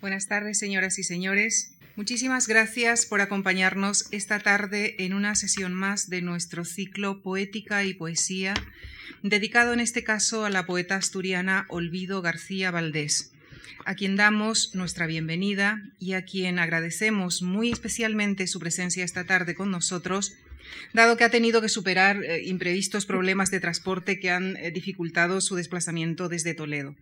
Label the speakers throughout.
Speaker 1: Buenas tardes, señoras y señores. Muchísimas gracias por acompañarnos esta tarde en una sesión más de nuestro ciclo Poética y Poesía, dedicado en este caso a la poeta asturiana Olvido García Valdés, a quien damos nuestra bienvenida y a quien agradecemos muy especialmente su presencia esta tarde con nosotros dado que ha tenido que superar eh, imprevistos problemas de transporte que han eh, dificultado su desplazamiento desde Toledo.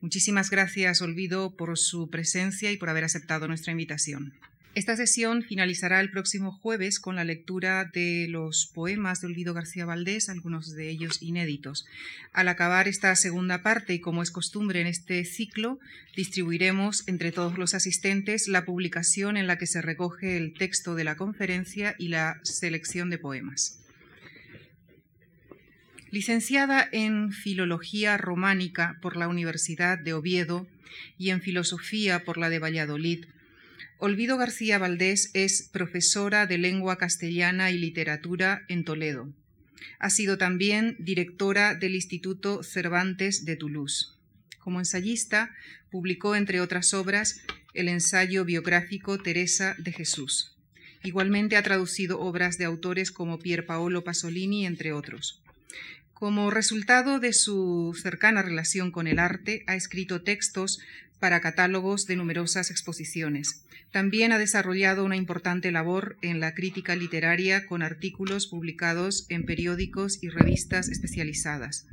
Speaker 1: Muchísimas gracias, Olvido, por su presencia y por haber aceptado nuestra invitación. Esta sesión finalizará el próximo jueves con la lectura de los poemas de Olvido García Valdés, algunos de ellos inéditos. Al acabar esta segunda parte, y como es costumbre en este ciclo, distribuiremos entre todos los asistentes la publicación en la que se recoge el texto de la conferencia y la selección de poemas. Licenciada en Filología Románica por la Universidad de Oviedo y en Filosofía por la de Valladolid, Olvido García Valdés es profesora de lengua castellana y literatura en Toledo. Ha sido también directora del Instituto Cervantes de Toulouse. Como ensayista, publicó, entre otras obras, el ensayo biográfico Teresa de Jesús. Igualmente ha traducido obras de autores como Pier Paolo Pasolini, entre otros. Como resultado de su cercana relación con el arte, ha escrito textos para catálogos de numerosas exposiciones. También ha desarrollado una importante labor en la crítica literaria con artículos publicados en periódicos y revistas especializadas.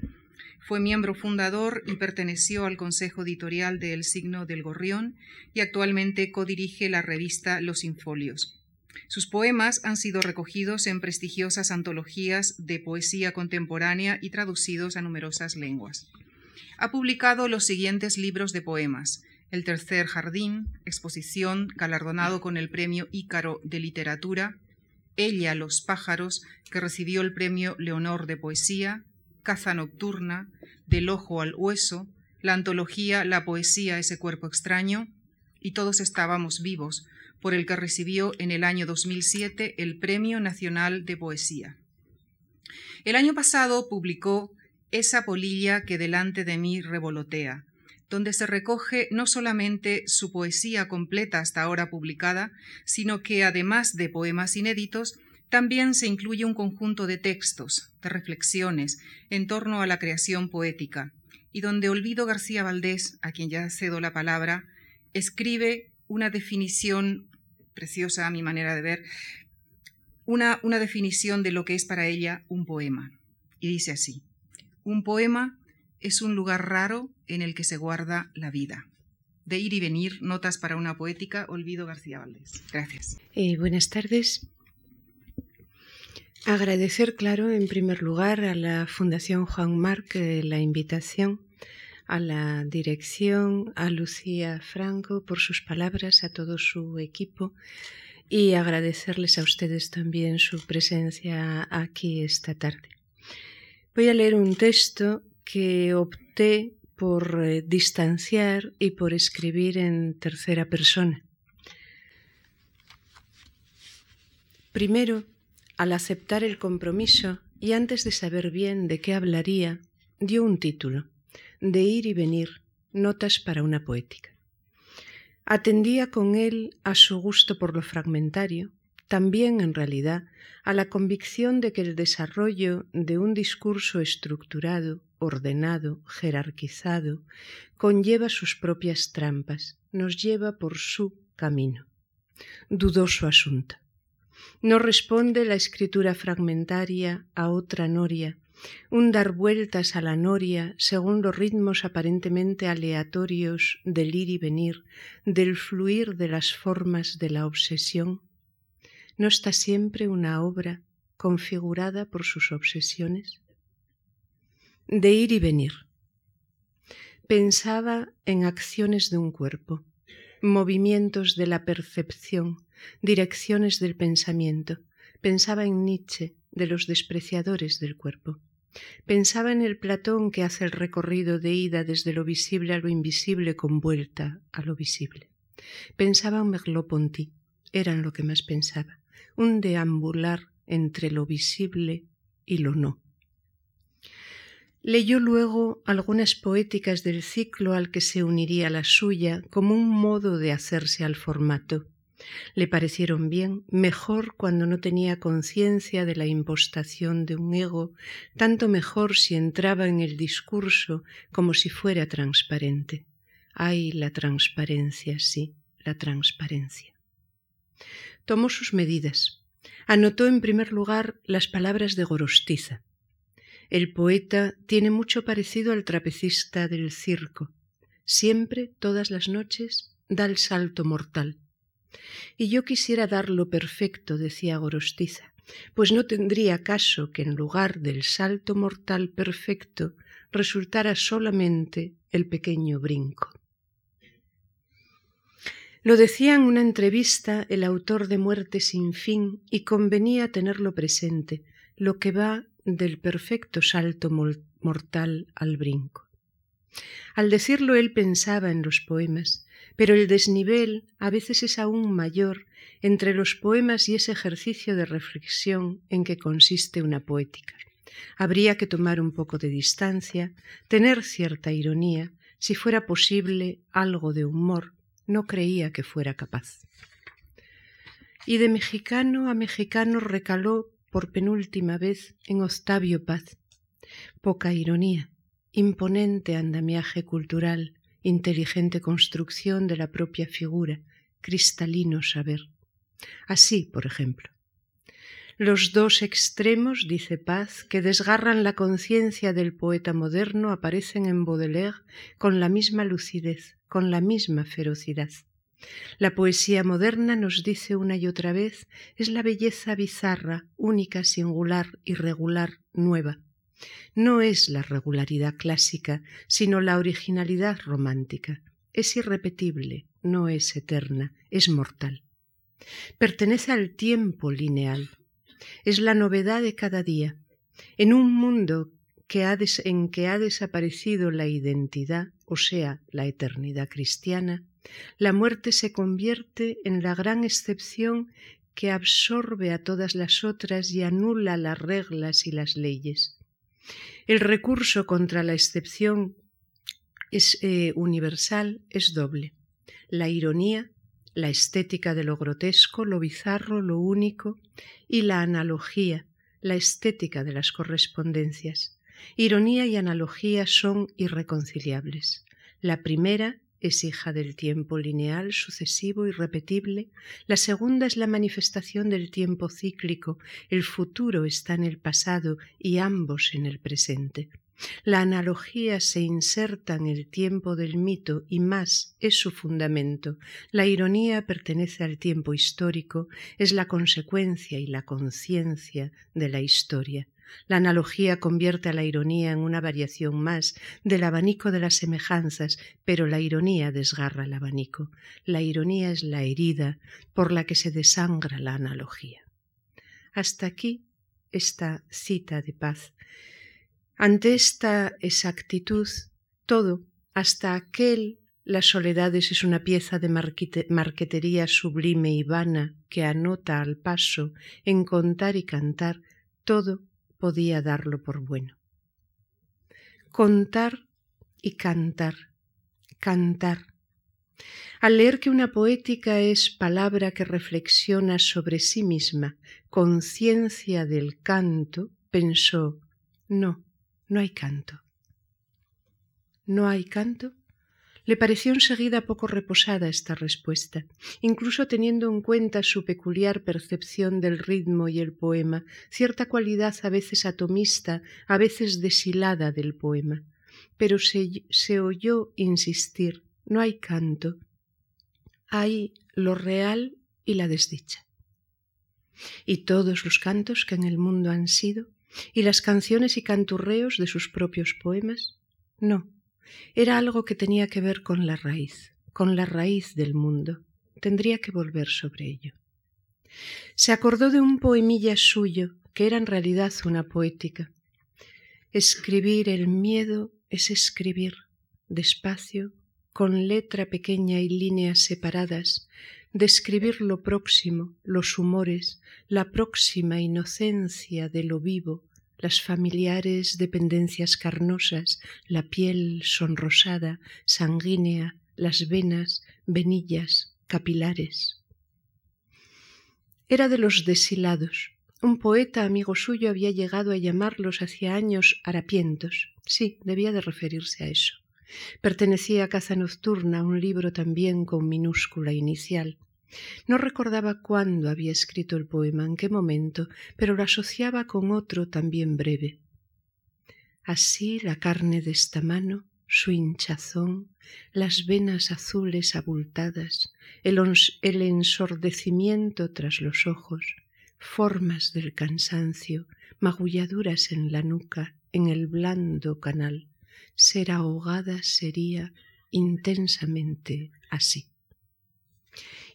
Speaker 1: Fue miembro fundador y perteneció al consejo editorial de El Signo del Gorrión y actualmente codirige la revista Los Infolios. Sus poemas han sido recogidos en prestigiosas antologías de poesía contemporánea y traducidos a numerosas lenguas ha publicado los siguientes libros de poemas. El tercer jardín, exposición galardonado con el premio Ícaro de literatura, Ella los pájaros, que recibió el premio Leonor de poesía, Caza nocturna, Del ojo al hueso, la antología La poesía, ese cuerpo extraño, y todos estábamos vivos, por el que recibió en el año 2007 el Premio Nacional de Poesía. El año pasado publicó esa polilla que delante de mí revolotea, donde se recoge no solamente su poesía completa hasta ahora publicada, sino que además de poemas inéditos, también se incluye un conjunto de textos, de reflexiones en torno a la creación poética, y donde Olvido García Valdés, a quien ya cedo la palabra, escribe una definición preciosa a mi manera de ver, una, una definición de lo que es para ella un poema. Y dice así. Un poema es un lugar raro en el que se guarda la vida. De ir y venir, notas para una poética, Olvido García Valdés. Gracias.
Speaker 2: Eh, buenas tardes. Agradecer, claro, en primer lugar a la Fundación Juan Marc eh, la invitación, a la dirección, a Lucía Franco por sus palabras, a todo su equipo y agradecerles a ustedes también su presencia aquí esta tarde. Voy a leer un texto que opté por eh, distanciar y por escribir en tercera persona. Primero, al aceptar el compromiso y antes de saber bien de qué hablaría, dio un título, De ir y venir, notas para una poética. Atendía con él a su gusto por lo fragmentario, también en realidad a la convicción de que el desarrollo de un discurso estructurado, ordenado, jerarquizado, conlleva sus propias trampas, nos lleva por su camino. Dudoso asunto. No responde la escritura fragmentaria a otra noria, un dar vueltas a la noria según los ritmos aparentemente aleatorios del ir y venir, del fluir de las formas de la obsesión ¿No está siempre una obra configurada por sus obsesiones? De ir y venir. Pensaba en acciones de un cuerpo, movimientos de la percepción, direcciones del pensamiento. Pensaba en Nietzsche, de los despreciadores del cuerpo. Pensaba en el Platón que hace el recorrido de ida desde lo visible a lo invisible con vuelta a lo visible. Pensaba en Merleau-Ponty, eran lo que más pensaba un deambular entre lo visible y lo no. Leyó luego algunas poéticas del ciclo al que se uniría la suya como un modo de hacerse al formato. Le parecieron bien, mejor cuando no tenía conciencia de la impostación de un ego, tanto mejor si entraba en el discurso como si fuera transparente. Ay, la transparencia, sí, la transparencia. Tomó sus medidas. Anotó en primer lugar las palabras de Gorostiza. El poeta tiene mucho parecido al trapecista del circo. Siempre, todas las noches, da el salto mortal. Y yo quisiera dar lo perfecto, decía Gorostiza, pues no tendría caso que en lugar del salto mortal perfecto resultara solamente el pequeño brinco. Lo decía en una entrevista el autor de Muerte sin fin y convenía tenerlo presente, lo que va del perfecto salto mortal al brinco. Al decirlo él pensaba en los poemas, pero el desnivel a veces es aún mayor entre los poemas y ese ejercicio de reflexión en que consiste una poética. Habría que tomar un poco de distancia, tener cierta ironía, si fuera posible algo de humor, no creía que fuera capaz. Y de mexicano a mexicano recaló por penúltima vez en Octavio Paz. Poca ironía, imponente andamiaje cultural, inteligente construcción de la propia figura, cristalino saber. Así, por ejemplo. Los dos extremos, dice Paz, que desgarran la conciencia del poeta moderno aparecen en Baudelaire con la misma lucidez, con la misma ferocidad. La poesía moderna, nos dice una y otra vez, es la belleza bizarra, única, singular, irregular, nueva. No es la regularidad clásica, sino la originalidad romántica. Es irrepetible, no es eterna, es mortal. Pertenece al tiempo lineal. Es la novedad de cada día. En un mundo en que ha desaparecido la identidad, o sea, la eternidad cristiana, la muerte se convierte en la gran excepción que absorbe a todas las otras y anula las reglas y las leyes. El recurso contra la excepción es, eh, universal es doble. La ironía, la estética de lo grotesco, lo bizarro, lo único, y la analogía, la estética de las correspondencias. Ironía y analogía son irreconciliables. La primera es hija del tiempo lineal, sucesivo y repetible. La segunda es la manifestación del tiempo cíclico. El futuro está en el pasado y ambos en el presente. La analogía se inserta en el tiempo del mito y más es su fundamento. La ironía pertenece al tiempo histórico, es la consecuencia y la conciencia de la historia. La analogía convierte a la ironía en una variación más del abanico de las semejanzas, pero la ironía desgarra el abanico. La ironía es la herida por la que se desangra la analogía. Hasta aquí esta cita de paz. Ante esta exactitud, todo, hasta aquel las soledades es una pieza de marquetería sublime y vana que anota al paso en contar y cantar, todo podía darlo por bueno. Contar y cantar, cantar. Al leer que una poética es palabra que reflexiona sobre sí misma, conciencia del canto, pensó, no, no hay canto. ¿No hay canto? Le pareció enseguida poco reposada esta respuesta, incluso teniendo en cuenta su peculiar percepción del ritmo y el poema, cierta cualidad a veces atomista, a veces deshilada del poema. Pero se, se oyó insistir, no hay canto, hay lo real y la desdicha. Y todos los cantos que en el mundo han sido, y las canciones y canturreos de sus propios poemas, no, era algo que tenía que ver con la raíz, con la raíz del mundo. Tendría que volver sobre ello. Se acordó de un poemilla suyo, que era en realidad una poética. Escribir el miedo es escribir, despacio, con letra pequeña y líneas separadas, describir lo próximo, los humores, la próxima inocencia de lo vivo, las familiares dependencias carnosas, la piel sonrosada, sanguínea, las venas, venillas, capilares. Era de los deshilados. Un poeta amigo suyo había llegado a llamarlos hacía años harapientos. Sí, debía de referirse a eso. Pertenecía a Caza Nocturna, un libro también con minúscula inicial. No recordaba cuándo había escrito el poema, en qué momento, pero lo asociaba con otro también breve. Así la carne de esta mano, su hinchazón, las venas azules abultadas, el, el ensordecimiento tras los ojos, formas del cansancio, magulladuras en la nuca, en el blando canal, ser ahogada sería intensamente así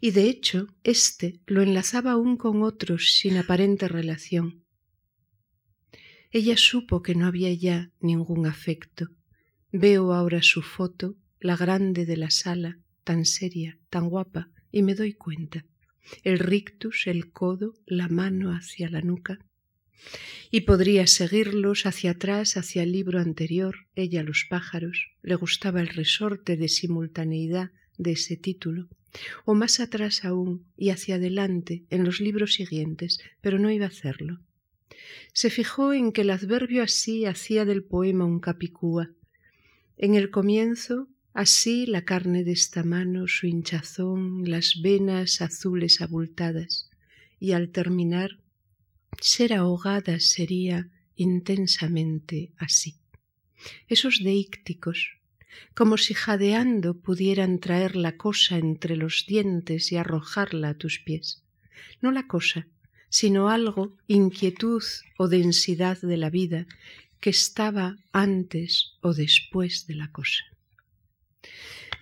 Speaker 2: y de hecho éste lo enlazaba aún con otros sin aparente relación. Ella supo que no había ya ningún afecto. Veo ahora su foto, la grande de la sala, tan seria, tan guapa, y me doy cuenta. El rictus, el codo, la mano hacia la nuca. Y podría seguirlos hacia atrás, hacia el libro anterior, ella los pájaros. Le gustaba el resorte de simultaneidad de ese título o más atrás aún y hacia adelante en los libros siguientes, pero no iba a hacerlo. Se fijó en que el adverbio así hacía del poema un capicúa. En el comienzo, así la carne de esta mano, su hinchazón, las venas azules abultadas, y al terminar, ser ahogada sería intensamente así. Esos deícticos, como si jadeando pudieran traer la cosa entre los dientes y arrojarla a tus pies. No la cosa, sino algo, inquietud o densidad de la vida, que estaba antes o después de la cosa.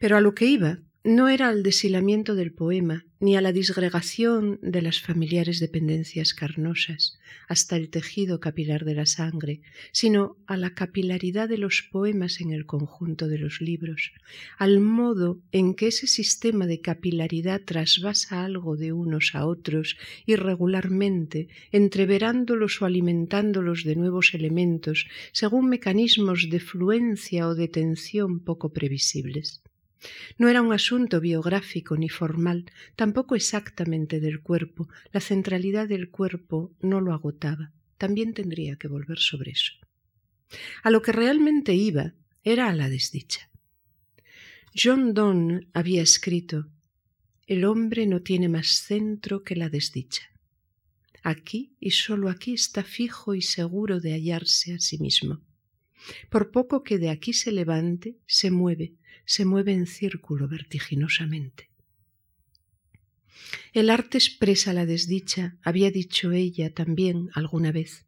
Speaker 2: Pero a lo que iba no era al deshilamiento del poema, ni a la disgregación de las familiares dependencias carnosas hasta el tejido capilar de la sangre, sino a la capilaridad de los poemas en el conjunto de los libros, al modo en que ese sistema de capilaridad trasvasa algo de unos a otros irregularmente, entreverándolos o alimentándolos de nuevos elementos, según mecanismos de fluencia o de tensión poco previsibles. No era un asunto biográfico ni formal, tampoco exactamente del cuerpo. La centralidad del cuerpo no lo agotaba. También tendría que volver sobre eso. A lo que realmente iba era a la desdicha. John Donne había escrito El hombre no tiene más centro que la desdicha. Aquí y sólo aquí está fijo y seguro de hallarse a sí mismo. Por poco que de aquí se levante, se mueve, se mueve en círculo vertiginosamente. El arte expresa la desdicha, había dicho ella también alguna vez.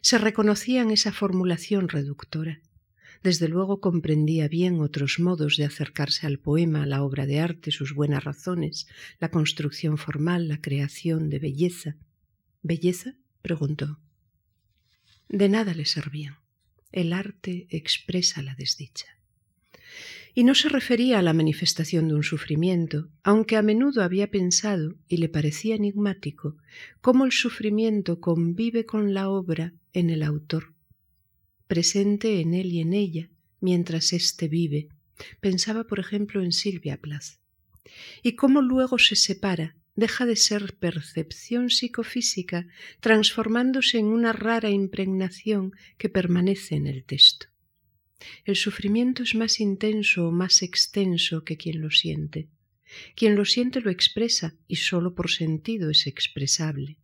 Speaker 2: Se reconocía en esa formulación reductora. Desde luego comprendía bien otros modos de acercarse al poema, la obra de arte, sus buenas razones, la construcción formal, la creación de belleza. ¿Belleza? preguntó. De nada le servían. El arte expresa la desdicha y no se refería a la manifestación de un sufrimiento, aunque a menudo había pensado, y le parecía enigmático, cómo el sufrimiento convive con la obra en el autor, presente en él y en ella, mientras éste vive. Pensaba, por ejemplo, en Silvia Plath. Y cómo luego se separa, deja de ser percepción psicofísica, transformándose en una rara impregnación que permanece en el texto. El sufrimiento es más intenso o más extenso que quien lo siente. Quien lo siente lo expresa y sólo por sentido es expresable.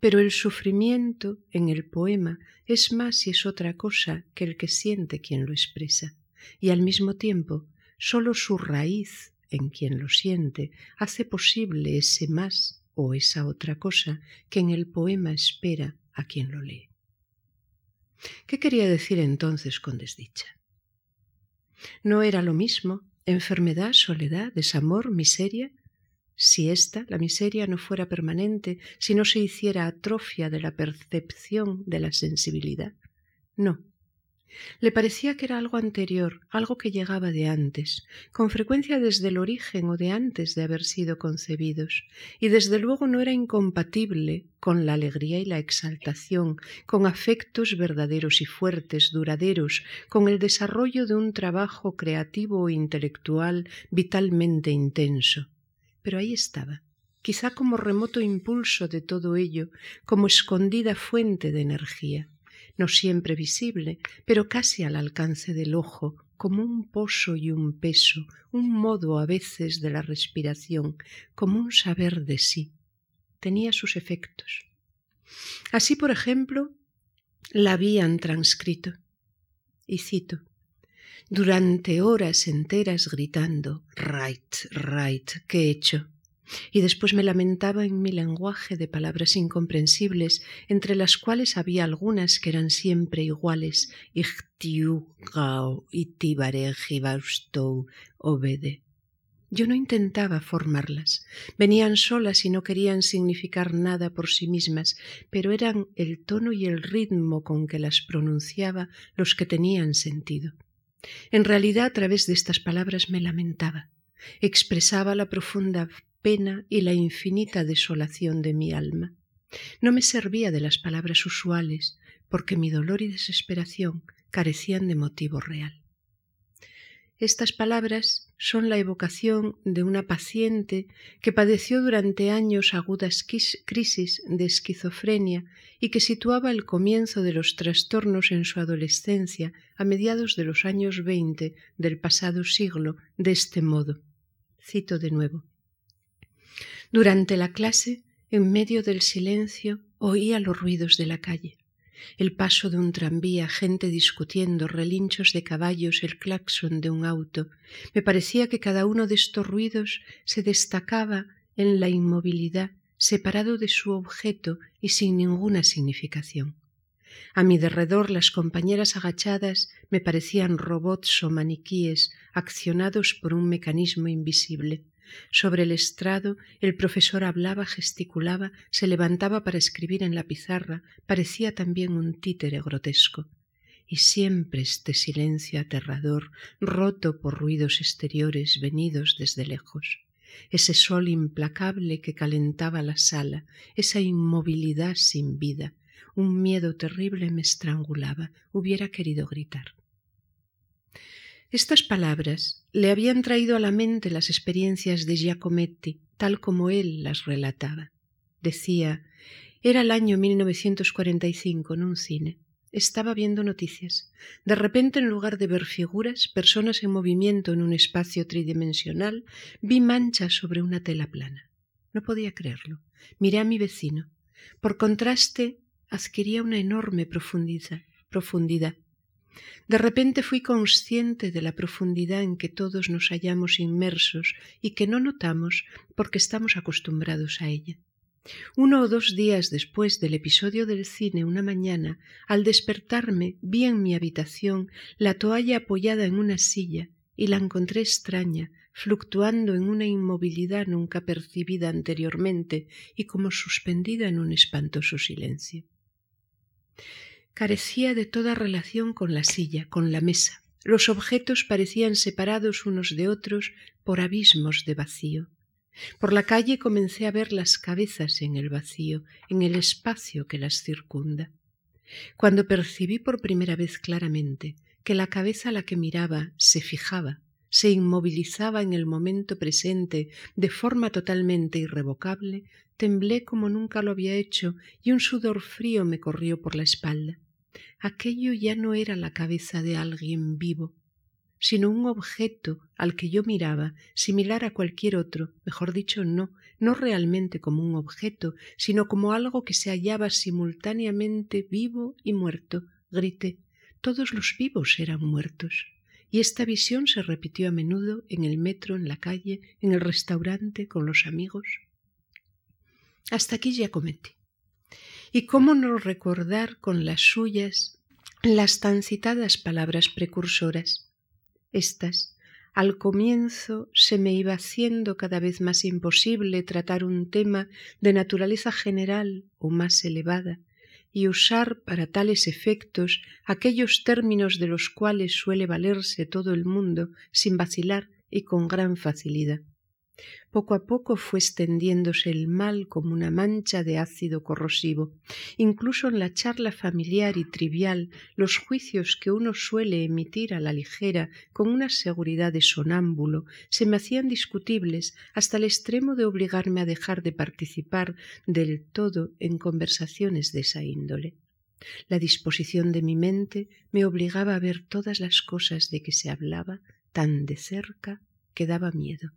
Speaker 2: Pero el sufrimiento en el poema es más y es otra cosa que el que siente quien lo expresa, y al mismo tiempo sólo su raíz en quien lo siente hace posible ese más o esa otra cosa que en el poema espera a quien lo lee. ¿Qué quería decir entonces con desdicha? ¿No era lo mismo enfermedad, soledad, desamor, miseria? Si ésta, la miseria, no fuera permanente, si no se hiciera atrofia de la percepción de la sensibilidad. No. Le parecía que era algo anterior, algo que llegaba de antes, con frecuencia desde el origen o de antes de haber sido concebidos, y desde luego no era incompatible con la alegría y la exaltación, con afectos verdaderos y fuertes, duraderos, con el desarrollo de un trabajo creativo o intelectual vitalmente intenso. Pero ahí estaba, quizá como remoto impulso de todo ello, como escondida fuente de energía no siempre visible, pero casi al alcance del ojo, como un poso y un peso, un modo a veces de la respiración, como un saber de sí. Tenía sus efectos. Así, por ejemplo, la habían transcrito. Y cito, durante horas enteras gritando, right, right, ¿qué he hecho? Y después me lamentaba en mi lenguaje de palabras incomprensibles, entre las cuales había algunas que eran siempre iguales, Obede. Yo no intentaba formarlas, venían solas y no querían significar nada por sí mismas, pero eran el tono y el ritmo con que las pronunciaba los que tenían sentido. En realidad, a través de estas palabras me lamentaba, expresaba la profunda pena y la infinita desolación de mi alma. No me servía de las palabras usuales, porque mi dolor y desesperación carecían de motivo real. Estas palabras son la evocación de una paciente que padeció durante años agudas crisis de esquizofrenia y que situaba el comienzo de los trastornos en su adolescencia a mediados de los años veinte del pasado siglo de este modo. Cito de nuevo. Durante la clase, en medio del silencio, oía los ruidos de la calle. El paso de un tranvía, gente discutiendo, relinchos de caballos, el claxon de un auto. Me parecía que cada uno de estos ruidos se destacaba en la inmovilidad, separado de su objeto y sin ninguna significación. A mi derredor las compañeras agachadas me parecían robots o maniquíes accionados por un mecanismo invisible. Sobre el estrado el profesor hablaba, gesticulaba, se levantaba para escribir en la pizarra, parecía también un títere grotesco. Y siempre este silencio aterrador, roto por ruidos exteriores venidos desde lejos. Ese sol implacable que calentaba la sala, esa inmovilidad sin vida, un miedo terrible me estrangulaba, hubiera querido gritar. Estas palabras le habían traído a la mente las experiencias de Giacometti, tal como él las relataba. Decía, era el año 1945 en un cine. Estaba viendo noticias. De repente, en lugar de ver figuras, personas en movimiento en un espacio tridimensional, vi manchas sobre una tela plana. No podía creerlo. Miré a mi vecino. Por contraste, adquiría una enorme profundidad. profundidad. De repente fui consciente de la profundidad en que todos nos hallamos inmersos y que no notamos porque estamos acostumbrados a ella. Uno o dos días después del episodio del cine una mañana, al despertarme vi en mi habitación la toalla apoyada en una silla y la encontré extraña, fluctuando en una inmovilidad nunca percibida anteriormente y como suspendida en un espantoso silencio carecía de toda relación con la silla, con la mesa. Los objetos parecían separados unos de otros por abismos de vacío. Por la calle comencé a ver las cabezas en el vacío, en el espacio que las circunda. Cuando percibí por primera vez claramente que la cabeza a la que miraba se fijaba, se inmovilizaba en el momento presente de forma totalmente irrevocable, temblé como nunca lo había hecho y un sudor frío me corrió por la espalda. Aquello ya no era la cabeza de alguien vivo, sino un objeto al que yo miraba, similar a cualquier otro, mejor dicho, no, no realmente como un objeto, sino como algo que se hallaba simultáneamente vivo y muerto. Grité, todos los vivos eran muertos. Y esta visión se repitió a menudo en el metro, en la calle, en el restaurante, con los amigos. Hasta aquí ya cometí. ¿Y cómo no recordar con las suyas las tan citadas palabras precursoras? Estas, al comienzo se me iba haciendo cada vez más imposible tratar un tema de naturaleza general o más elevada, y usar para tales efectos aquellos términos de los cuales suele valerse todo el mundo sin vacilar y con gran facilidad. Poco a poco fue extendiéndose el mal como una mancha de ácido corrosivo. Incluso en la charla familiar y trivial, los juicios que uno suele emitir a la ligera con una seguridad de sonámbulo se me hacían discutibles hasta el extremo de obligarme a dejar de participar del todo en conversaciones de esa índole. La disposición de mi mente me obligaba a ver todas las cosas de que se hablaba tan de cerca que daba miedo.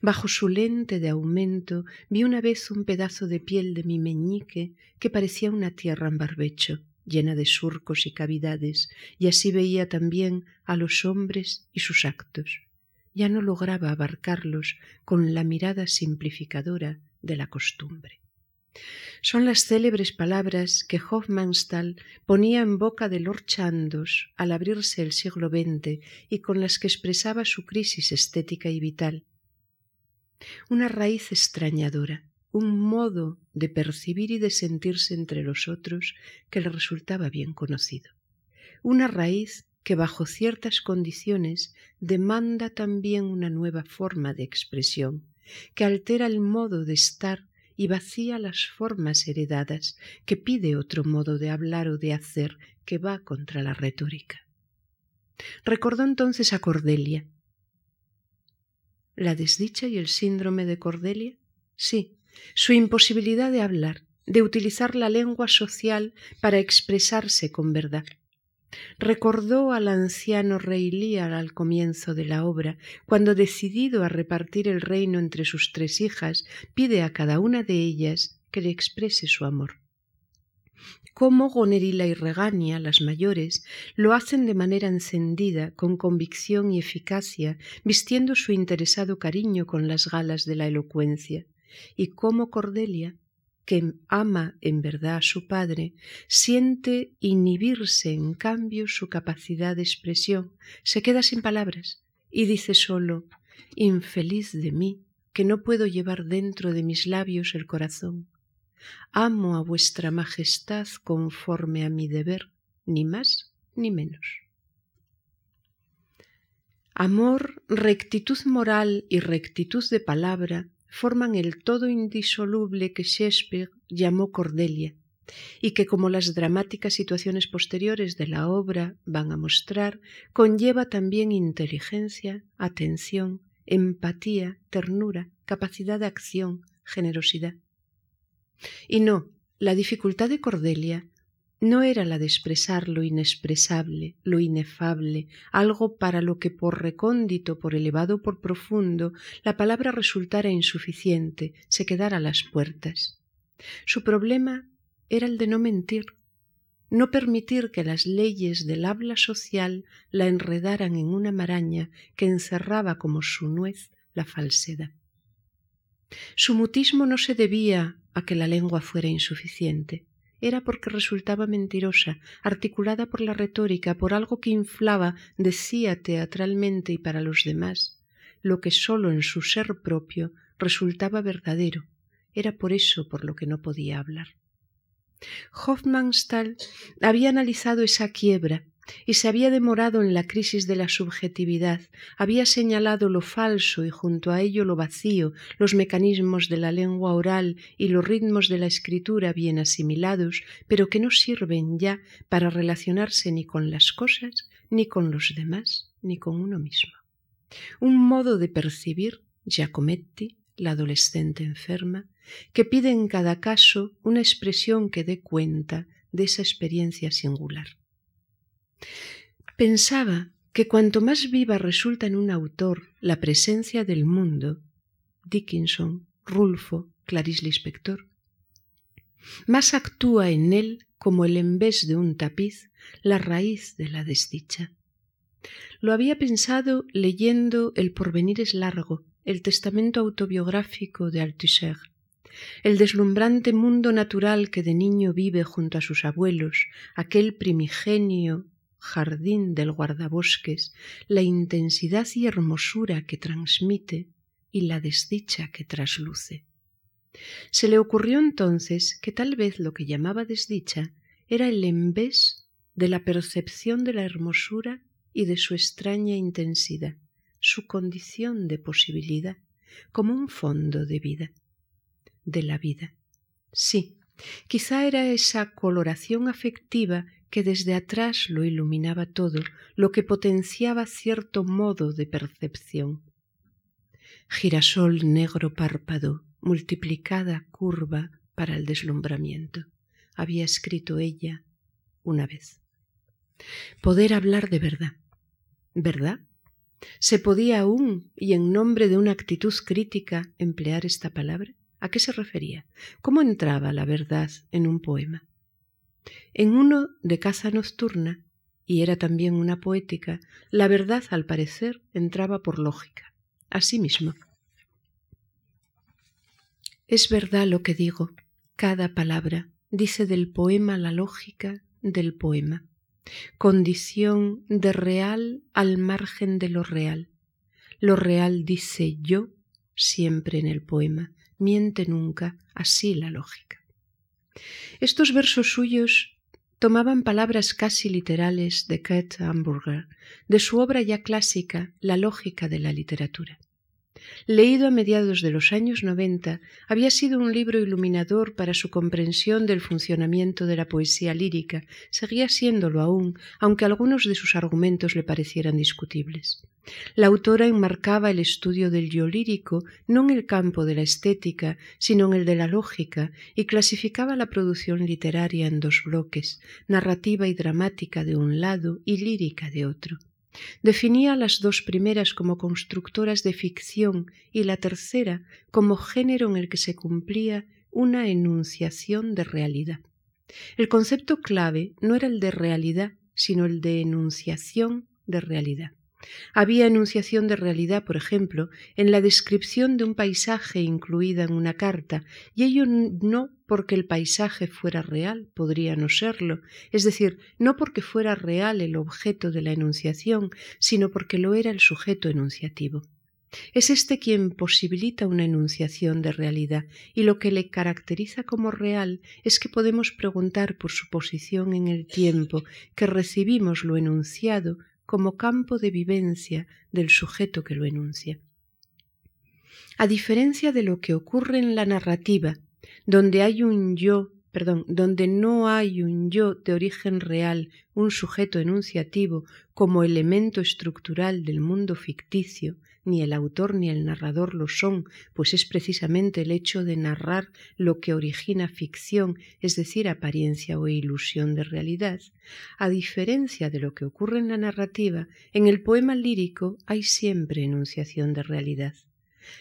Speaker 2: Bajo su lente de aumento vi una vez un pedazo de piel de mi meñique que parecía una tierra en barbecho, llena de surcos y cavidades, y así veía también a los hombres y sus actos. Ya no lograba abarcarlos con la mirada simplificadora de la costumbre. Son las célebres palabras que Hofmannsthal ponía en boca de Lord Chandos al abrirse el siglo XX y con las que expresaba su crisis estética y vital una raíz extrañadora, un modo de percibir y de sentirse entre los otros que le resultaba bien conocido. Una raíz que bajo ciertas condiciones demanda también una nueva forma de expresión, que altera el modo de estar y vacía las formas heredadas, que pide otro modo de hablar o de hacer que va contra la retórica. Recordó entonces a Cordelia, ¿La desdicha y el síndrome de Cordelia? Sí, su imposibilidad de hablar, de utilizar la lengua social para expresarse con verdad. Recordó al anciano rey Lear al comienzo de la obra, cuando decidido a repartir el reino entre sus tres hijas, pide a cada una de ellas que le exprese su amor cómo Gonerila y Regania, las mayores, lo hacen de manera encendida, con convicción y eficacia, vistiendo su interesado cariño con las galas de la elocuencia, y cómo Cordelia, que ama en verdad a su padre, siente inhibirse en cambio su capacidad de expresión, se queda sin palabras y dice solo Infeliz de mí, que no puedo llevar dentro de mis labios el corazón amo a vuestra majestad conforme a mi deber, ni más ni menos. Amor, rectitud moral y rectitud de palabra forman el todo indisoluble que Shakespeare llamó Cordelia, y que, como las dramáticas situaciones posteriores de la obra van a mostrar, conlleva también inteligencia, atención, empatía, ternura, capacidad de acción, generosidad. Y no, la dificultad de Cordelia no era la de expresar lo inexpresable, lo inefable, algo para lo que por recóndito, por elevado, por profundo, la palabra resultara insuficiente, se quedara a las puertas. Su problema era el de no mentir, no permitir que las leyes del habla social la enredaran en una maraña que encerraba como su nuez la falsedad. Su mutismo no se debía a que la lengua fuera insuficiente, era porque resultaba mentirosa, articulada por la retórica, por algo que inflaba, decía teatralmente y para los demás, lo que sólo en su ser propio resultaba verdadero. Era por eso por lo que no podía hablar. Hofmannsthal había analizado esa quiebra y se había demorado en la crisis de la subjetividad, había señalado lo falso y junto a ello lo vacío, los mecanismos de la lengua oral y los ritmos de la escritura bien asimilados, pero que no sirven ya para relacionarse ni con las cosas, ni con los demás, ni con uno mismo. Un modo de percibir, Giacometti, la adolescente enferma, que pide en cada caso una expresión que dé cuenta de esa experiencia singular. Pensaba que cuanto más viva resulta en un autor la presencia del mundo, Dickinson, Rulfo, Clarice Lispector, más actúa en él como el envés de un tapiz la raíz de la desdicha. Lo había pensado leyendo El porvenir es largo, el testamento autobiográfico de Althusser, el deslumbrante mundo natural que de niño vive junto a sus abuelos, aquel primigenio jardín del guardabosques, la intensidad y hermosura que transmite y la desdicha que trasluce. Se le ocurrió entonces que tal vez lo que llamaba desdicha era el embés de la percepción de la hermosura y de su extraña intensidad, su condición de posibilidad, como un fondo de vida, de la vida. Sí, quizá era esa coloración afectiva que desde atrás lo iluminaba todo, lo que potenciaba cierto modo de percepción. Girasol negro párpado, multiplicada curva para el deslumbramiento, había escrito ella una vez. Poder hablar de verdad. ¿Verdad? ¿Se podía aún, y en nombre de una actitud crítica, emplear esta palabra? ¿A qué se refería? ¿Cómo entraba la verdad en un poema? En uno de caza nocturna, y era también una poética, la verdad, al parecer, entraba por lógica. Asimismo. Es verdad lo que digo. Cada palabra dice del poema la lógica del poema. Condición de real al margen de lo real. Lo real dice yo siempre en el poema. Miente nunca, así la lógica. Estos versos suyos tomaban palabras casi literales de Kurt Hamburger, de su obra ya clásica La lógica de la literatura. Leído a mediados de los años noventa, había sido un libro iluminador para su comprensión del funcionamiento de la poesía lírica, seguía siéndolo aún, aunque algunos de sus argumentos le parecieran discutibles. La autora enmarcaba el estudio del yo lírico no en el campo de la estética, sino en el de la lógica, y clasificaba la producción literaria en dos bloques, narrativa y dramática de un lado y lírica de otro. Definía las dos primeras como constructoras de ficción y la tercera como género en el que se cumplía una enunciación de realidad. El concepto clave no era el de realidad, sino el de enunciación de realidad. Había enunciación de realidad, por ejemplo, en la descripción de un paisaje incluida en una carta, y ello no porque el paisaje fuera real, podría no serlo, es decir, no porque fuera real el objeto de la enunciación, sino porque lo era el sujeto enunciativo. Es este quien posibilita una enunciación de realidad, y lo que le caracteriza como real es que podemos preguntar por su posición en el tiempo, que recibimos lo enunciado como campo de vivencia del sujeto que lo enuncia. A diferencia de lo que ocurre en la narrativa, donde hay un yo, perdón, donde no hay un yo de origen real, un sujeto enunciativo como elemento estructural del mundo ficticio, ni el autor ni el narrador lo son, pues es precisamente el hecho de narrar lo que origina ficción, es decir, apariencia o ilusión de realidad. A diferencia de lo que ocurre en la narrativa, en el poema lírico hay siempre enunciación de realidad.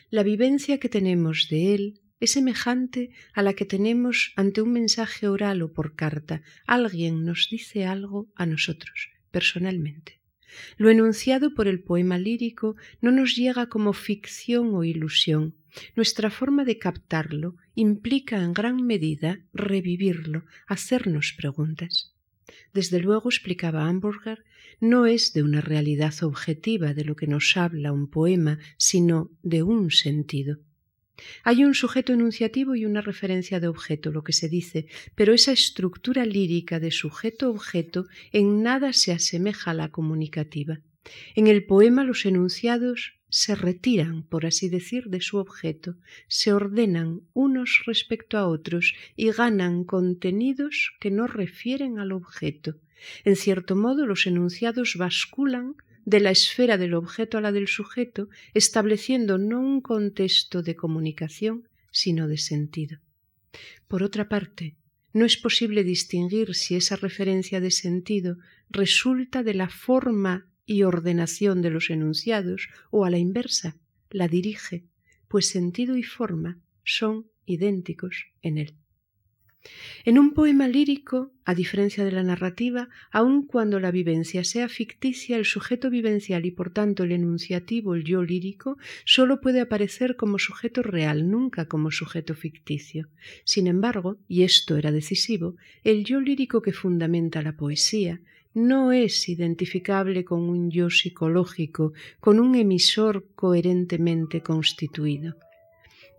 Speaker 2: La vivencia que tenemos de él es semejante a la que tenemos ante un mensaje oral o por carta. Alguien nos dice algo a nosotros, personalmente. Lo enunciado por el poema lírico no nos llega como ficción o ilusión. Nuestra forma de captarlo implica en gran medida revivirlo, hacernos preguntas. Desde luego, explicaba Hamburger, no es de una realidad objetiva de lo que nos habla un poema, sino de un sentido. Hay un sujeto enunciativo y una referencia de objeto, lo que se dice, pero esa estructura lírica de sujeto-objeto en nada se asemeja a la comunicativa. En el poema los enunciados se retiran, por así decir, de su objeto, se ordenan unos respecto a otros y ganan contenidos que no refieren al objeto. En cierto modo, los enunciados basculan de la esfera del objeto a la del sujeto, estableciendo no un contexto de comunicación, sino de sentido. Por otra parte, no es posible distinguir si esa referencia de sentido resulta de la forma y ordenación de los enunciados o a la inversa, la dirige, pues sentido y forma son idénticos en él. En un poema lírico, a diferencia de la narrativa, aun cuando la vivencia sea ficticia, el sujeto vivencial y por tanto el enunciativo, el yo lírico, sólo puede aparecer como sujeto real, nunca como sujeto ficticio. Sin embargo, y esto era decisivo, el yo lírico que fundamenta la poesía no es identificable con un yo psicológico, con un emisor coherentemente constituido.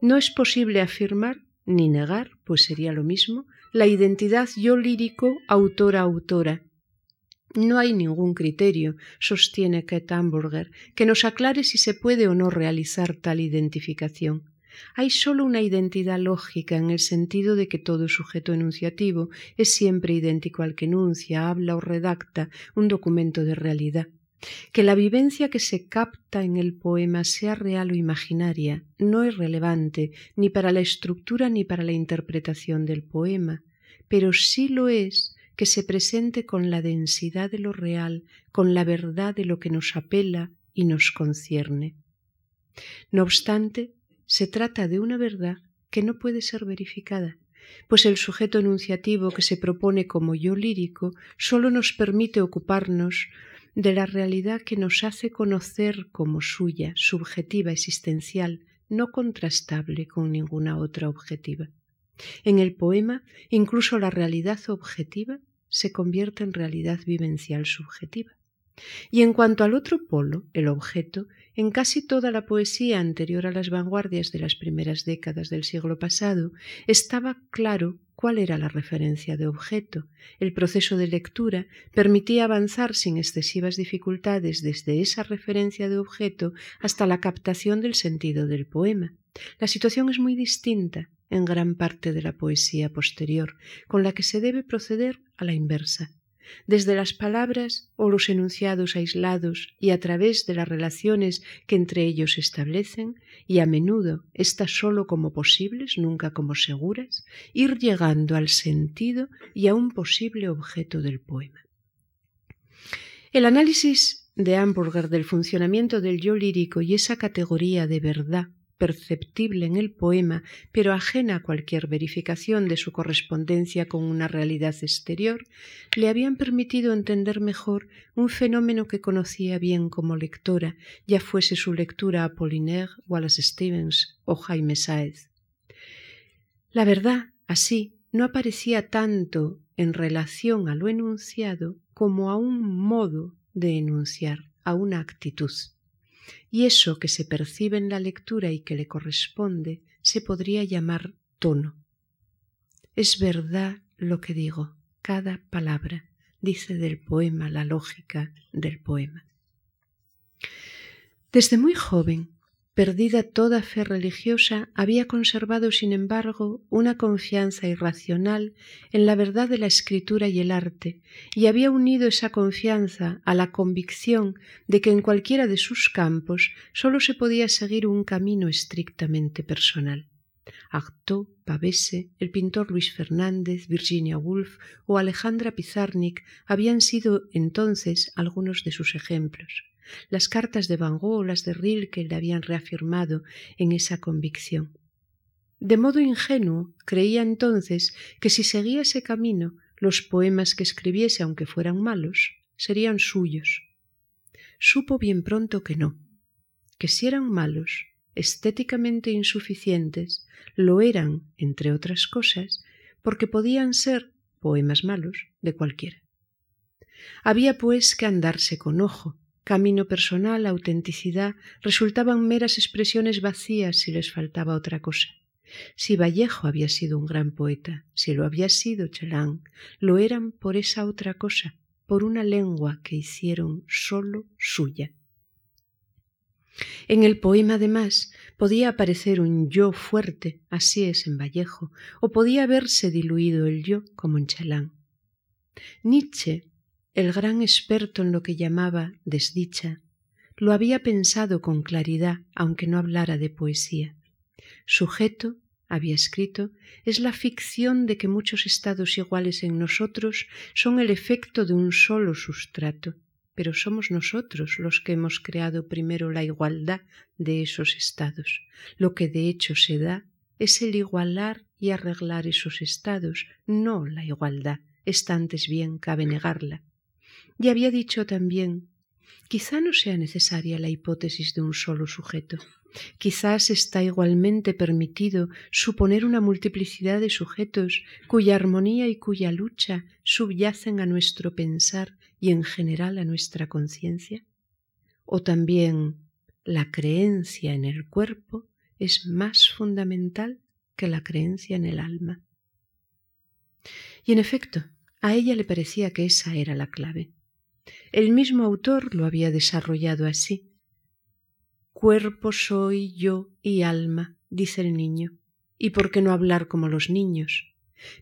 Speaker 2: No es posible afirmar ni negar, pues sería lo mismo, la identidad yo lírico autora-autora. No hay ningún criterio, sostiene Kate Hamburger, que nos aclare si se puede o no realizar tal identificación. Hay sólo una identidad lógica en el sentido de que todo sujeto enunciativo es siempre idéntico al que enuncia, habla o redacta un documento de realidad. Que la vivencia que se capta en el poema sea real o imaginaria no es relevante ni para la estructura ni para la interpretación del poema, pero sí lo es que se presente con la densidad de lo real, con la verdad de lo que nos apela y nos concierne. No obstante, se trata de una verdad que no puede ser verificada, pues el sujeto enunciativo que se propone como yo lírico sólo nos permite ocuparnos de la realidad que nos hace conocer como suya, subjetiva, existencial, no contrastable con ninguna otra objetiva. En el poema, incluso la realidad objetiva se convierte en realidad vivencial subjetiva. Y en cuanto al otro polo, el objeto, en casi toda la poesía anterior a las vanguardias de las primeras décadas del siglo pasado, estaba claro cuál era la referencia de objeto. El proceso de lectura permitía avanzar sin excesivas dificultades desde esa referencia de objeto hasta la captación del sentido del poema. La situación es muy distinta en gran parte de la poesía posterior, con la que se debe proceder a la inversa desde las palabras o los enunciados aislados y a través de las relaciones que entre ellos establecen, y a menudo estas sólo como posibles, nunca como seguras, ir llegando al sentido y a un posible objeto del poema. El análisis de Hamburger del funcionamiento del yo lírico y esa categoría de verdad perceptible en el poema, pero ajena a cualquier verificación de su correspondencia con una realidad exterior, le habían permitido entender mejor un fenómeno que conocía bien como lectora, ya fuese su lectura a Apollinaire, Wallace Stevens o Jaime Sáez. La verdad, así, no aparecía tanto en relación a lo enunciado como a un modo de enunciar, a una actitud y eso que se percibe en la lectura y que le corresponde se podría llamar tono. Es verdad lo que digo, cada palabra, dice del poema la lógica del poema. Desde muy joven Perdida toda fe religiosa, había conservado, sin embargo, una confianza irracional en la verdad de la escritura y el arte, y había unido esa confianza a la convicción de que en cualquiera de sus campos sólo se podía seguir un camino estrictamente personal. Artaud, Pavese, el pintor Luis Fernández, Virginia Woolf o Alejandra Pizarnik habían sido entonces algunos de sus ejemplos. Las cartas de Van Gogh o las de Rilke le habían reafirmado en esa convicción. De modo ingenuo, creía entonces que si seguía ese camino, los poemas que escribiese, aunque fueran malos, serían suyos. Supo bien pronto que no, que si eran malos, estéticamente insuficientes, lo eran, entre otras cosas, porque podían ser poemas malos de cualquiera. Había pues que andarse con ojo, camino personal, autenticidad, resultaban meras expresiones vacías si les faltaba otra cosa. Si Vallejo había sido un gran poeta, si lo había sido Chelán, lo eran por esa otra cosa, por una lengua que hicieron sólo suya. En el poema, además, podía aparecer un yo fuerte, así es en Vallejo, o podía verse diluido el yo, como en Chelán. Nietzsche el gran experto en lo que llamaba desdicha, lo había pensado con claridad, aunque no hablara de poesía. Sujeto, había escrito, es la ficción de que muchos estados iguales en nosotros son el efecto de un solo sustrato, pero somos nosotros los que hemos creado primero la igualdad de esos estados. Lo que de hecho se da es el igualar y arreglar esos estados, no la igualdad. Esta antes bien cabe negarla. Y había dicho también, quizá no sea necesaria la hipótesis de un solo sujeto. Quizás está igualmente permitido suponer una multiplicidad de sujetos cuya armonía y cuya lucha subyacen a nuestro pensar y en general a nuestra conciencia. O también la creencia en el cuerpo es más fundamental que la creencia en el alma. Y en efecto, a ella le parecía que esa era la clave. El mismo autor lo había desarrollado así. Cuerpo soy yo y alma, dice el niño. ¿Y por qué no hablar como los niños?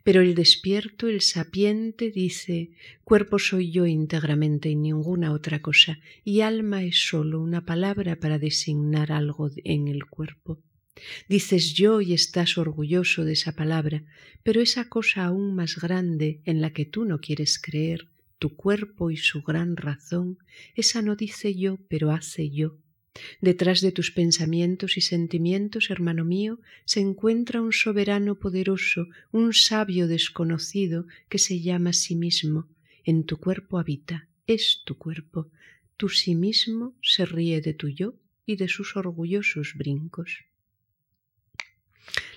Speaker 2: Pero el despierto, el sapiente, dice cuerpo soy yo íntegramente y ninguna otra cosa, y alma es sólo una palabra para designar algo en el cuerpo. Dices yo y estás orgulloso de esa palabra, pero esa cosa aún más grande en la que tú no quieres creer, tu cuerpo y su gran razón, esa no dice yo, pero hace yo. Detrás de tus pensamientos y sentimientos, hermano mío, se encuentra un soberano poderoso, un sabio desconocido que se llama sí mismo. En tu cuerpo habita, es tu cuerpo. Tu sí mismo se ríe de tu yo y de sus orgullosos brincos.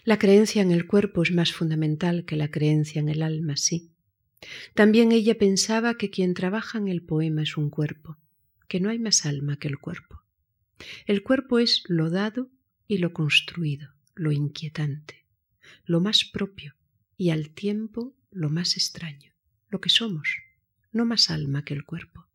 Speaker 2: La creencia en el cuerpo es más fundamental que la creencia en el alma, sí. También ella pensaba que quien trabaja en el poema es un cuerpo, que no hay más alma que el cuerpo. El cuerpo es lo dado y lo construido, lo inquietante, lo más propio y al tiempo lo más extraño, lo que somos, no más alma que el cuerpo.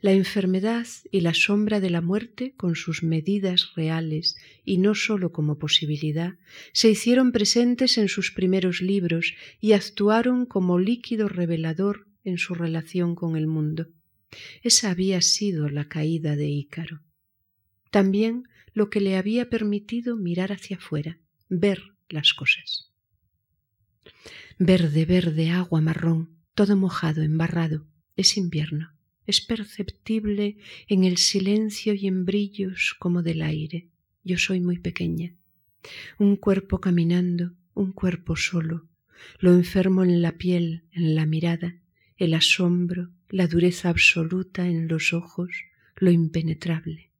Speaker 2: La enfermedad y la sombra de la muerte, con sus medidas reales y no sólo como posibilidad, se hicieron presentes en sus primeros libros y actuaron como líquido revelador en su relación con el mundo. Esa había sido la caída de Ícaro. También lo que le había permitido mirar hacia afuera, ver las cosas. Verde, verde, agua marrón, todo mojado, embarrado, es invierno es perceptible en el silencio y en brillos como del aire. Yo soy muy pequeña. Un cuerpo caminando, un cuerpo solo. Lo enfermo en la piel, en la mirada, el asombro, la dureza absoluta en los ojos, lo impenetrable,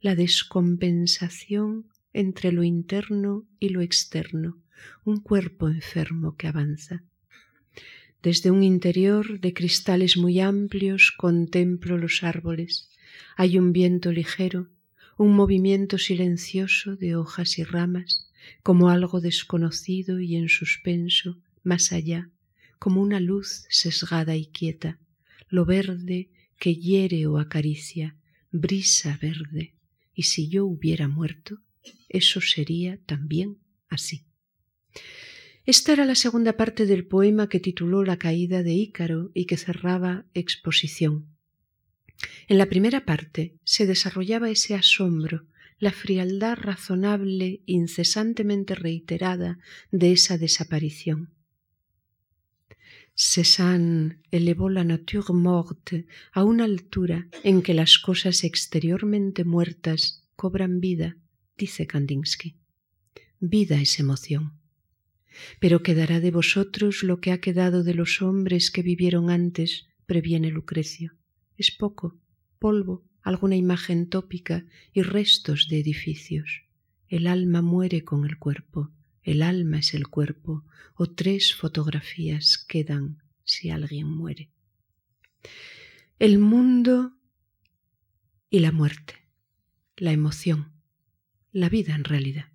Speaker 2: la descompensación entre lo interno y lo externo, un cuerpo enfermo que avanza. Desde un interior de cristales muy amplios contemplo los árboles. Hay un viento ligero, un movimiento silencioso de hojas y ramas, como algo desconocido y en suspenso, más allá, como una luz sesgada y quieta, lo verde que hiere o acaricia, brisa verde. Y si yo hubiera muerto, eso sería también así. Esta era la segunda parte del poema que tituló La caída de Ícaro y que cerraba exposición. En la primera parte se desarrollaba ese asombro, la frialdad razonable incesantemente reiterada de esa desaparición. Cézanne elevó la nature morte a una altura en que las cosas exteriormente muertas cobran vida, dice Kandinsky. Vida es emoción. Pero quedará de vosotros lo que ha quedado de los hombres que vivieron antes, previene Lucrecio. Es poco, polvo, alguna imagen tópica y restos de edificios. El alma muere con el cuerpo, el alma es el cuerpo, o tres fotografías quedan si alguien muere. El mundo y la muerte, la emoción, la vida en realidad.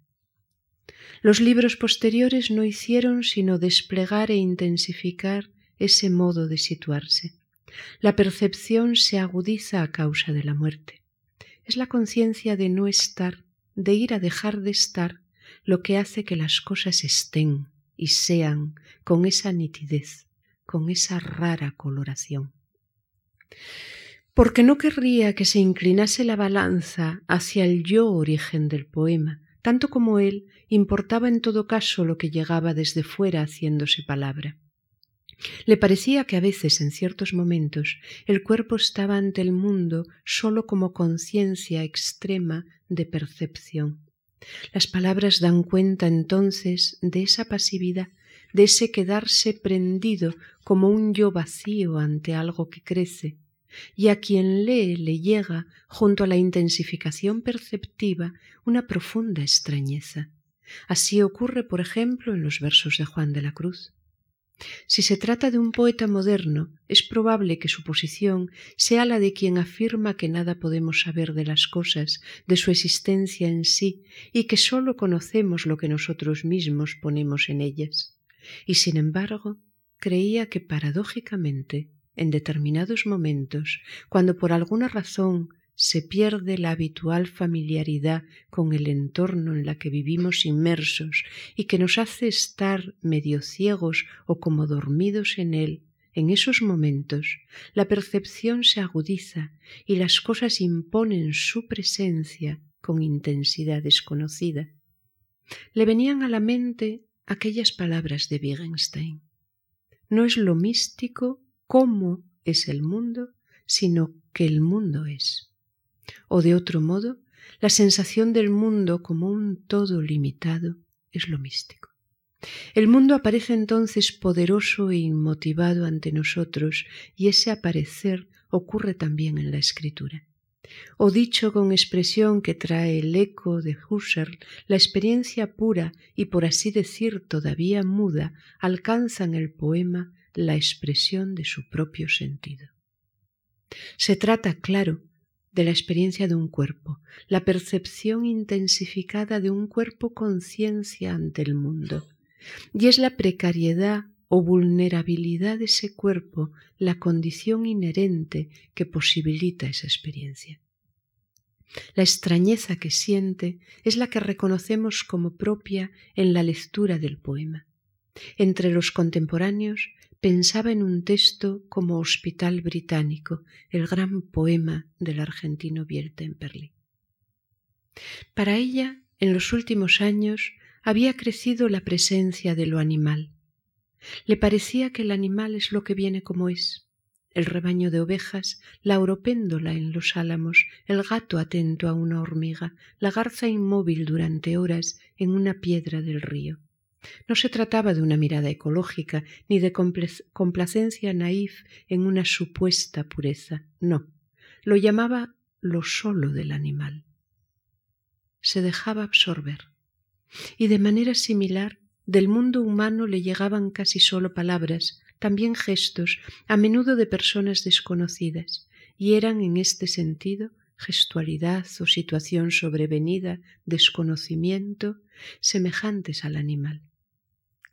Speaker 2: Los libros posteriores no hicieron sino desplegar e intensificar ese modo de situarse. La percepción se agudiza a causa de la muerte. Es la conciencia de no estar, de ir a dejar de estar, lo que hace que las cosas estén y sean con esa nitidez, con esa rara coloración. Porque no querría que se inclinase la balanza hacia el yo origen del poema, tanto como él, importaba en todo caso lo que llegaba desde fuera haciéndose palabra. Le parecía que a veces, en ciertos momentos, el cuerpo estaba ante el mundo sólo como conciencia extrema de percepción. Las palabras dan cuenta entonces de esa pasividad, de ese quedarse prendido como un yo vacío ante algo que crece, y a quien lee le llega, junto a la intensificación perceptiva, una profunda extrañeza. Así ocurre, por ejemplo, en los versos de Juan de la Cruz. Si se trata de un poeta moderno, es probable que su posición sea la de quien afirma que nada podemos saber de las cosas, de su existencia en sí, y que sólo conocemos lo que nosotros mismos ponemos en ellas. Y sin embargo, creía que paradójicamente, en determinados momentos, cuando por alguna razón se pierde la habitual familiaridad con el entorno en la que vivimos inmersos y que nos hace estar medio ciegos o como dormidos en él, en esos momentos la percepción se agudiza y las cosas imponen su presencia con intensidad desconocida. Le venían a la mente aquellas palabras de Wittgenstein. No es lo místico cómo es el mundo, sino que el mundo es. O de otro modo, la sensación del mundo como un todo limitado es lo místico. El mundo aparece entonces poderoso e inmotivado ante nosotros y ese aparecer ocurre también en la escritura. O dicho con expresión que trae el eco de Husserl, la experiencia pura y por así decir todavía muda alcanza en el poema la expresión de su propio sentido. Se trata, claro, de la experiencia de un cuerpo, la percepción intensificada de un cuerpo conciencia ante el mundo. Y es la precariedad o vulnerabilidad de ese cuerpo la condición inherente que posibilita esa experiencia. La extrañeza que siente es la que reconocemos como propia en la lectura del poema. Entre los contemporáneos pensaba en un texto como Hospital Británico, el gran poema del argentino Perli. Para ella, en los últimos años, había crecido la presencia de lo animal. Le parecía que el animal es lo que viene como es. El rebaño de ovejas, la oropéndola en los álamos, el gato atento a una hormiga, la garza inmóvil durante horas en una piedra del río. No se trataba de una mirada ecológica ni de complacencia naif en una supuesta pureza, no, lo llamaba lo solo del animal. Se dejaba absorber. Y de manera similar, del mundo humano le llegaban casi solo palabras, también gestos, a menudo de personas desconocidas, y eran en este sentido gestualidad o situación sobrevenida, desconocimiento, semejantes al animal.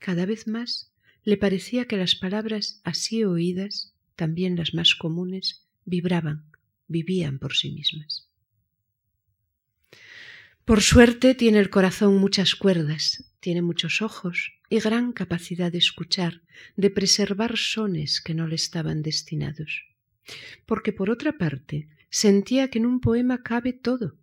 Speaker 2: Cada vez más le parecía que las palabras así oídas, también las más comunes, vibraban, vivían por sí mismas. Por suerte tiene el corazón muchas cuerdas, tiene muchos ojos y gran capacidad de escuchar, de preservar sones que no le estaban destinados. Porque por otra parte sentía que en un poema cabe todo.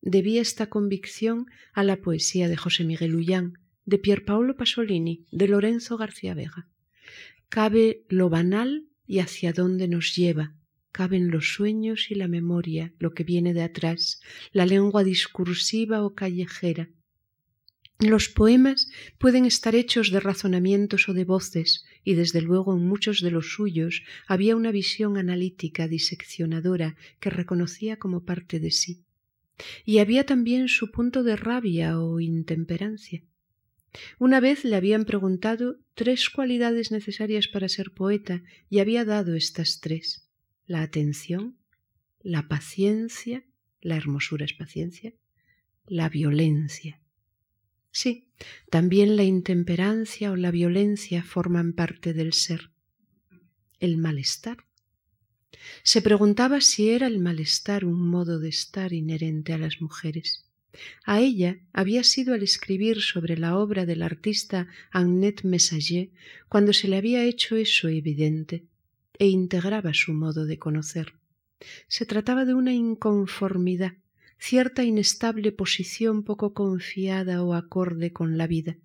Speaker 2: Debía esta convicción a la poesía de José Miguel Ullán, de Pierpaolo Pasolini, de Lorenzo García Vega. Cabe lo banal y hacia dónde nos lleva, caben los sueños y la memoria, lo que viene de atrás, la lengua discursiva o callejera. Los poemas pueden estar hechos de razonamientos o de voces, y desde luego en muchos de los suyos había una visión analítica, diseccionadora, que reconocía como parte de sí. Y había también su punto de rabia o intemperancia. Una vez le habían preguntado tres cualidades necesarias para ser poeta y había dado estas tres la atención, la paciencia, la hermosura es paciencia, la violencia. Sí, también la intemperancia o la violencia forman parte del ser. El malestar. Se preguntaba si era el malestar un modo de estar inherente a las mujeres. A ella había sido al escribir sobre la obra del artista Annette Messager cuando se le había hecho eso evidente e integraba su modo de conocer. Se trataba de una inconformidad, cierta inestable posición poco confiada o acorde con la vida.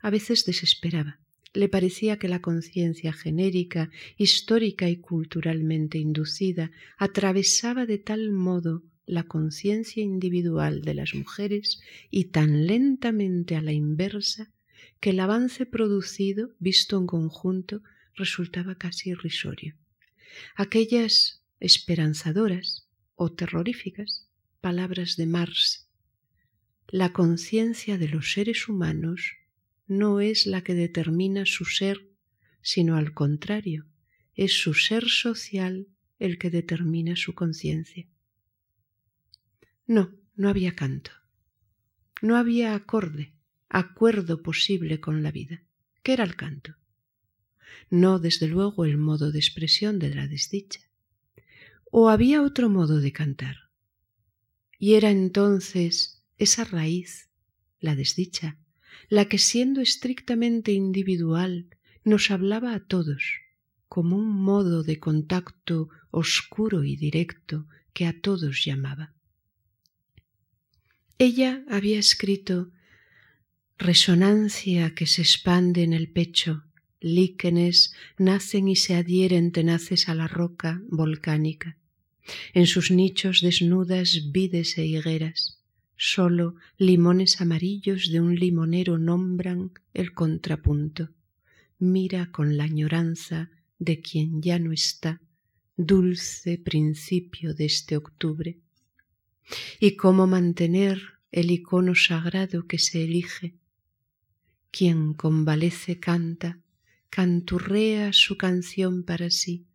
Speaker 2: A veces desesperaba. Le parecía que la conciencia genérica, histórica y culturalmente inducida atravesaba de tal modo la conciencia individual de las mujeres y tan lentamente a la inversa que el avance producido, visto en conjunto, resultaba casi irrisorio. Aquellas esperanzadoras o terroríficas palabras de Marx. La conciencia de los seres humanos no es la que determina su ser, sino al contrario, es su ser social el que determina su conciencia. No, no había canto. No había acorde, acuerdo posible con la vida. ¿Qué era el canto? no desde luego el modo de expresión de la desdicha. ¿O había otro modo de cantar? Y era entonces esa raíz, la desdicha, la que siendo estrictamente individual nos hablaba a todos, como un modo de contacto oscuro y directo que a todos llamaba. Ella había escrito resonancia que se expande en el pecho, líquenes nacen y se adhieren tenaces a la roca volcánica. En sus nichos desnudas vides e higueras, solo limones amarillos de un limonero nombran el contrapunto. Mira con la añoranza de quien ya no está, dulce principio de este octubre. Y cómo mantener el icono sagrado que se elige. Quien convalece canta, canturrea su canción para sí,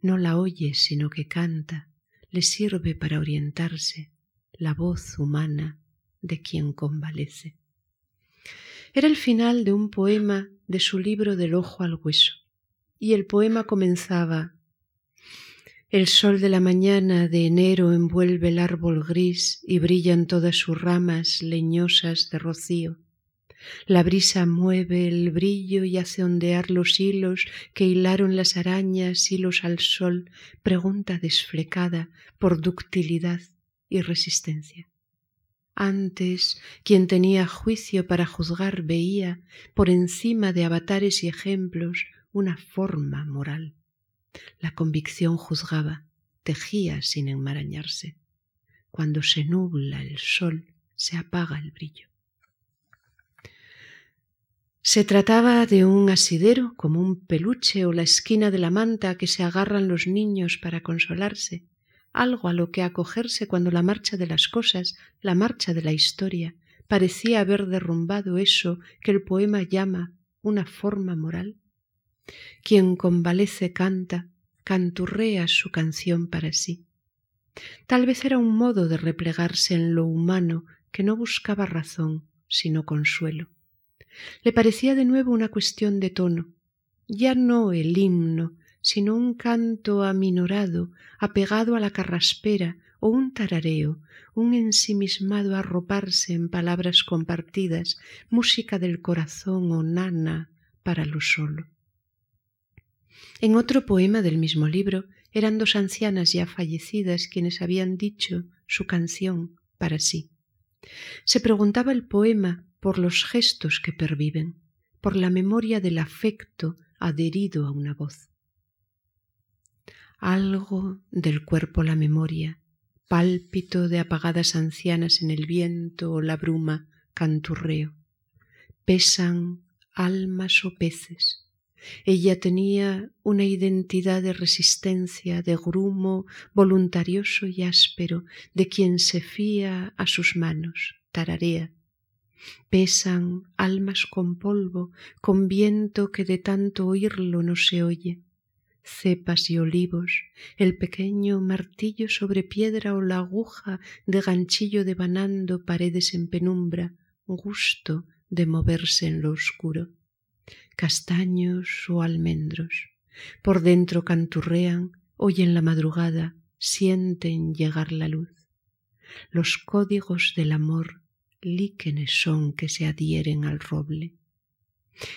Speaker 2: no la oye sino que canta, le sirve para orientarse la voz humana de quien convalece. Era el final de un poema de su libro del ojo al hueso, y el poema comenzaba El sol de la mañana de enero envuelve el árbol gris y brillan todas sus ramas leñosas de rocío. La brisa mueve el brillo y hace ondear los hilos que hilaron las arañas, hilos al sol, pregunta desflecada por ductilidad y resistencia. Antes, quien tenía juicio para juzgar veía, por encima de avatares y ejemplos, una forma moral. La convicción juzgaba, tejía sin enmarañarse. Cuando se nubla el sol, se apaga el brillo. Se trataba de un asidero, como un peluche o la esquina de la manta que se agarran los niños para consolarse, algo a lo que acogerse cuando la marcha de las cosas, la marcha de la historia, parecía haber derrumbado eso que el poema llama una forma moral. Quien convalece canta, canturrea su canción para sí. Tal vez era un modo de replegarse en lo humano que no buscaba razón, sino consuelo. Le parecía de nuevo una cuestión de tono, ya no el himno, sino un canto aminorado, apegado a la carraspera, o un tarareo, un ensimismado arroparse en palabras compartidas, música del corazón o nana para lo solo. En otro poema del mismo libro eran dos ancianas ya fallecidas quienes habían dicho su canción para sí. Se preguntaba el poema por los gestos que perviven, por la memoria del afecto adherido a una voz. Algo del cuerpo la memoria, pálpito de apagadas ancianas en el viento o la bruma, canturreo. Pesan almas o peces. Ella tenía una identidad de resistencia, de grumo voluntarioso y áspero, de quien se fía a sus manos, tararea, Pesan almas con polvo, con viento que de tanto oírlo no se oye. Cepas y olivos, el pequeño martillo sobre piedra o la aguja de ganchillo devanando paredes en penumbra, gusto de moverse en lo oscuro. Castaños o almendros, por dentro canturrean, oyen la madrugada, sienten llegar la luz. Los códigos del amor líquenes son que se adhieren al roble.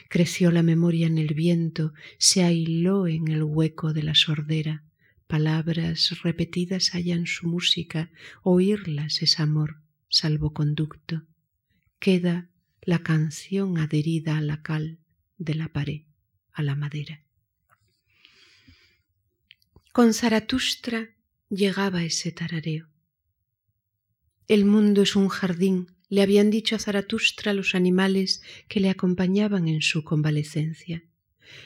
Speaker 2: Creció la memoria en el viento, se ahiló en el hueco de la sordera. Palabras repetidas hallan su música, oírlas es amor, salvoconducto. Queda la canción adherida a la cal de la pared, a la madera. Con Zaratustra llegaba ese tarareo. El mundo es un jardín le habían dicho a Zaratustra los animales que le acompañaban en su convalecencia.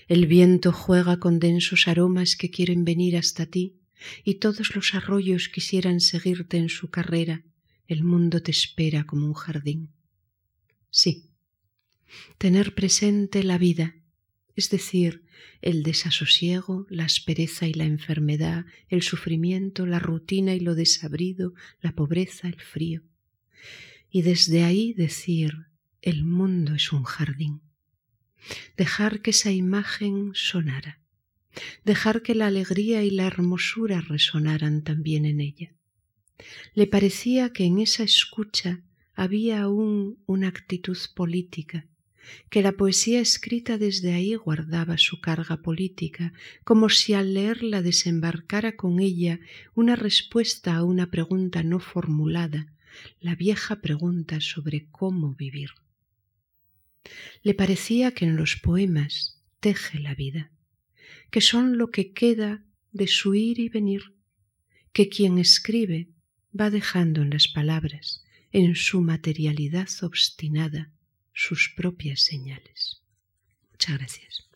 Speaker 2: El viento juega con densos aromas que quieren venir hasta ti, y todos los arroyos quisieran seguirte en su carrera. El mundo te espera como un jardín. Sí, tener presente la vida, es decir, el desasosiego, la aspereza y la enfermedad, el sufrimiento, la rutina y lo desabrido, la pobreza, el frío y desde ahí decir, el mundo es un jardín. dejar que esa imagen sonara, dejar que la alegría y la hermosura resonaran también en ella. Le parecía que en esa escucha había aún una actitud política, que la poesía escrita desde ahí guardaba su carga política, como si al leerla desembarcara con ella una respuesta a una pregunta no formulada, la vieja pregunta sobre cómo vivir. Le parecía que en los poemas teje la vida, que son lo que queda de su ir y venir, que quien escribe va dejando en las palabras, en su materialidad obstinada, sus propias señales. Muchas gracias.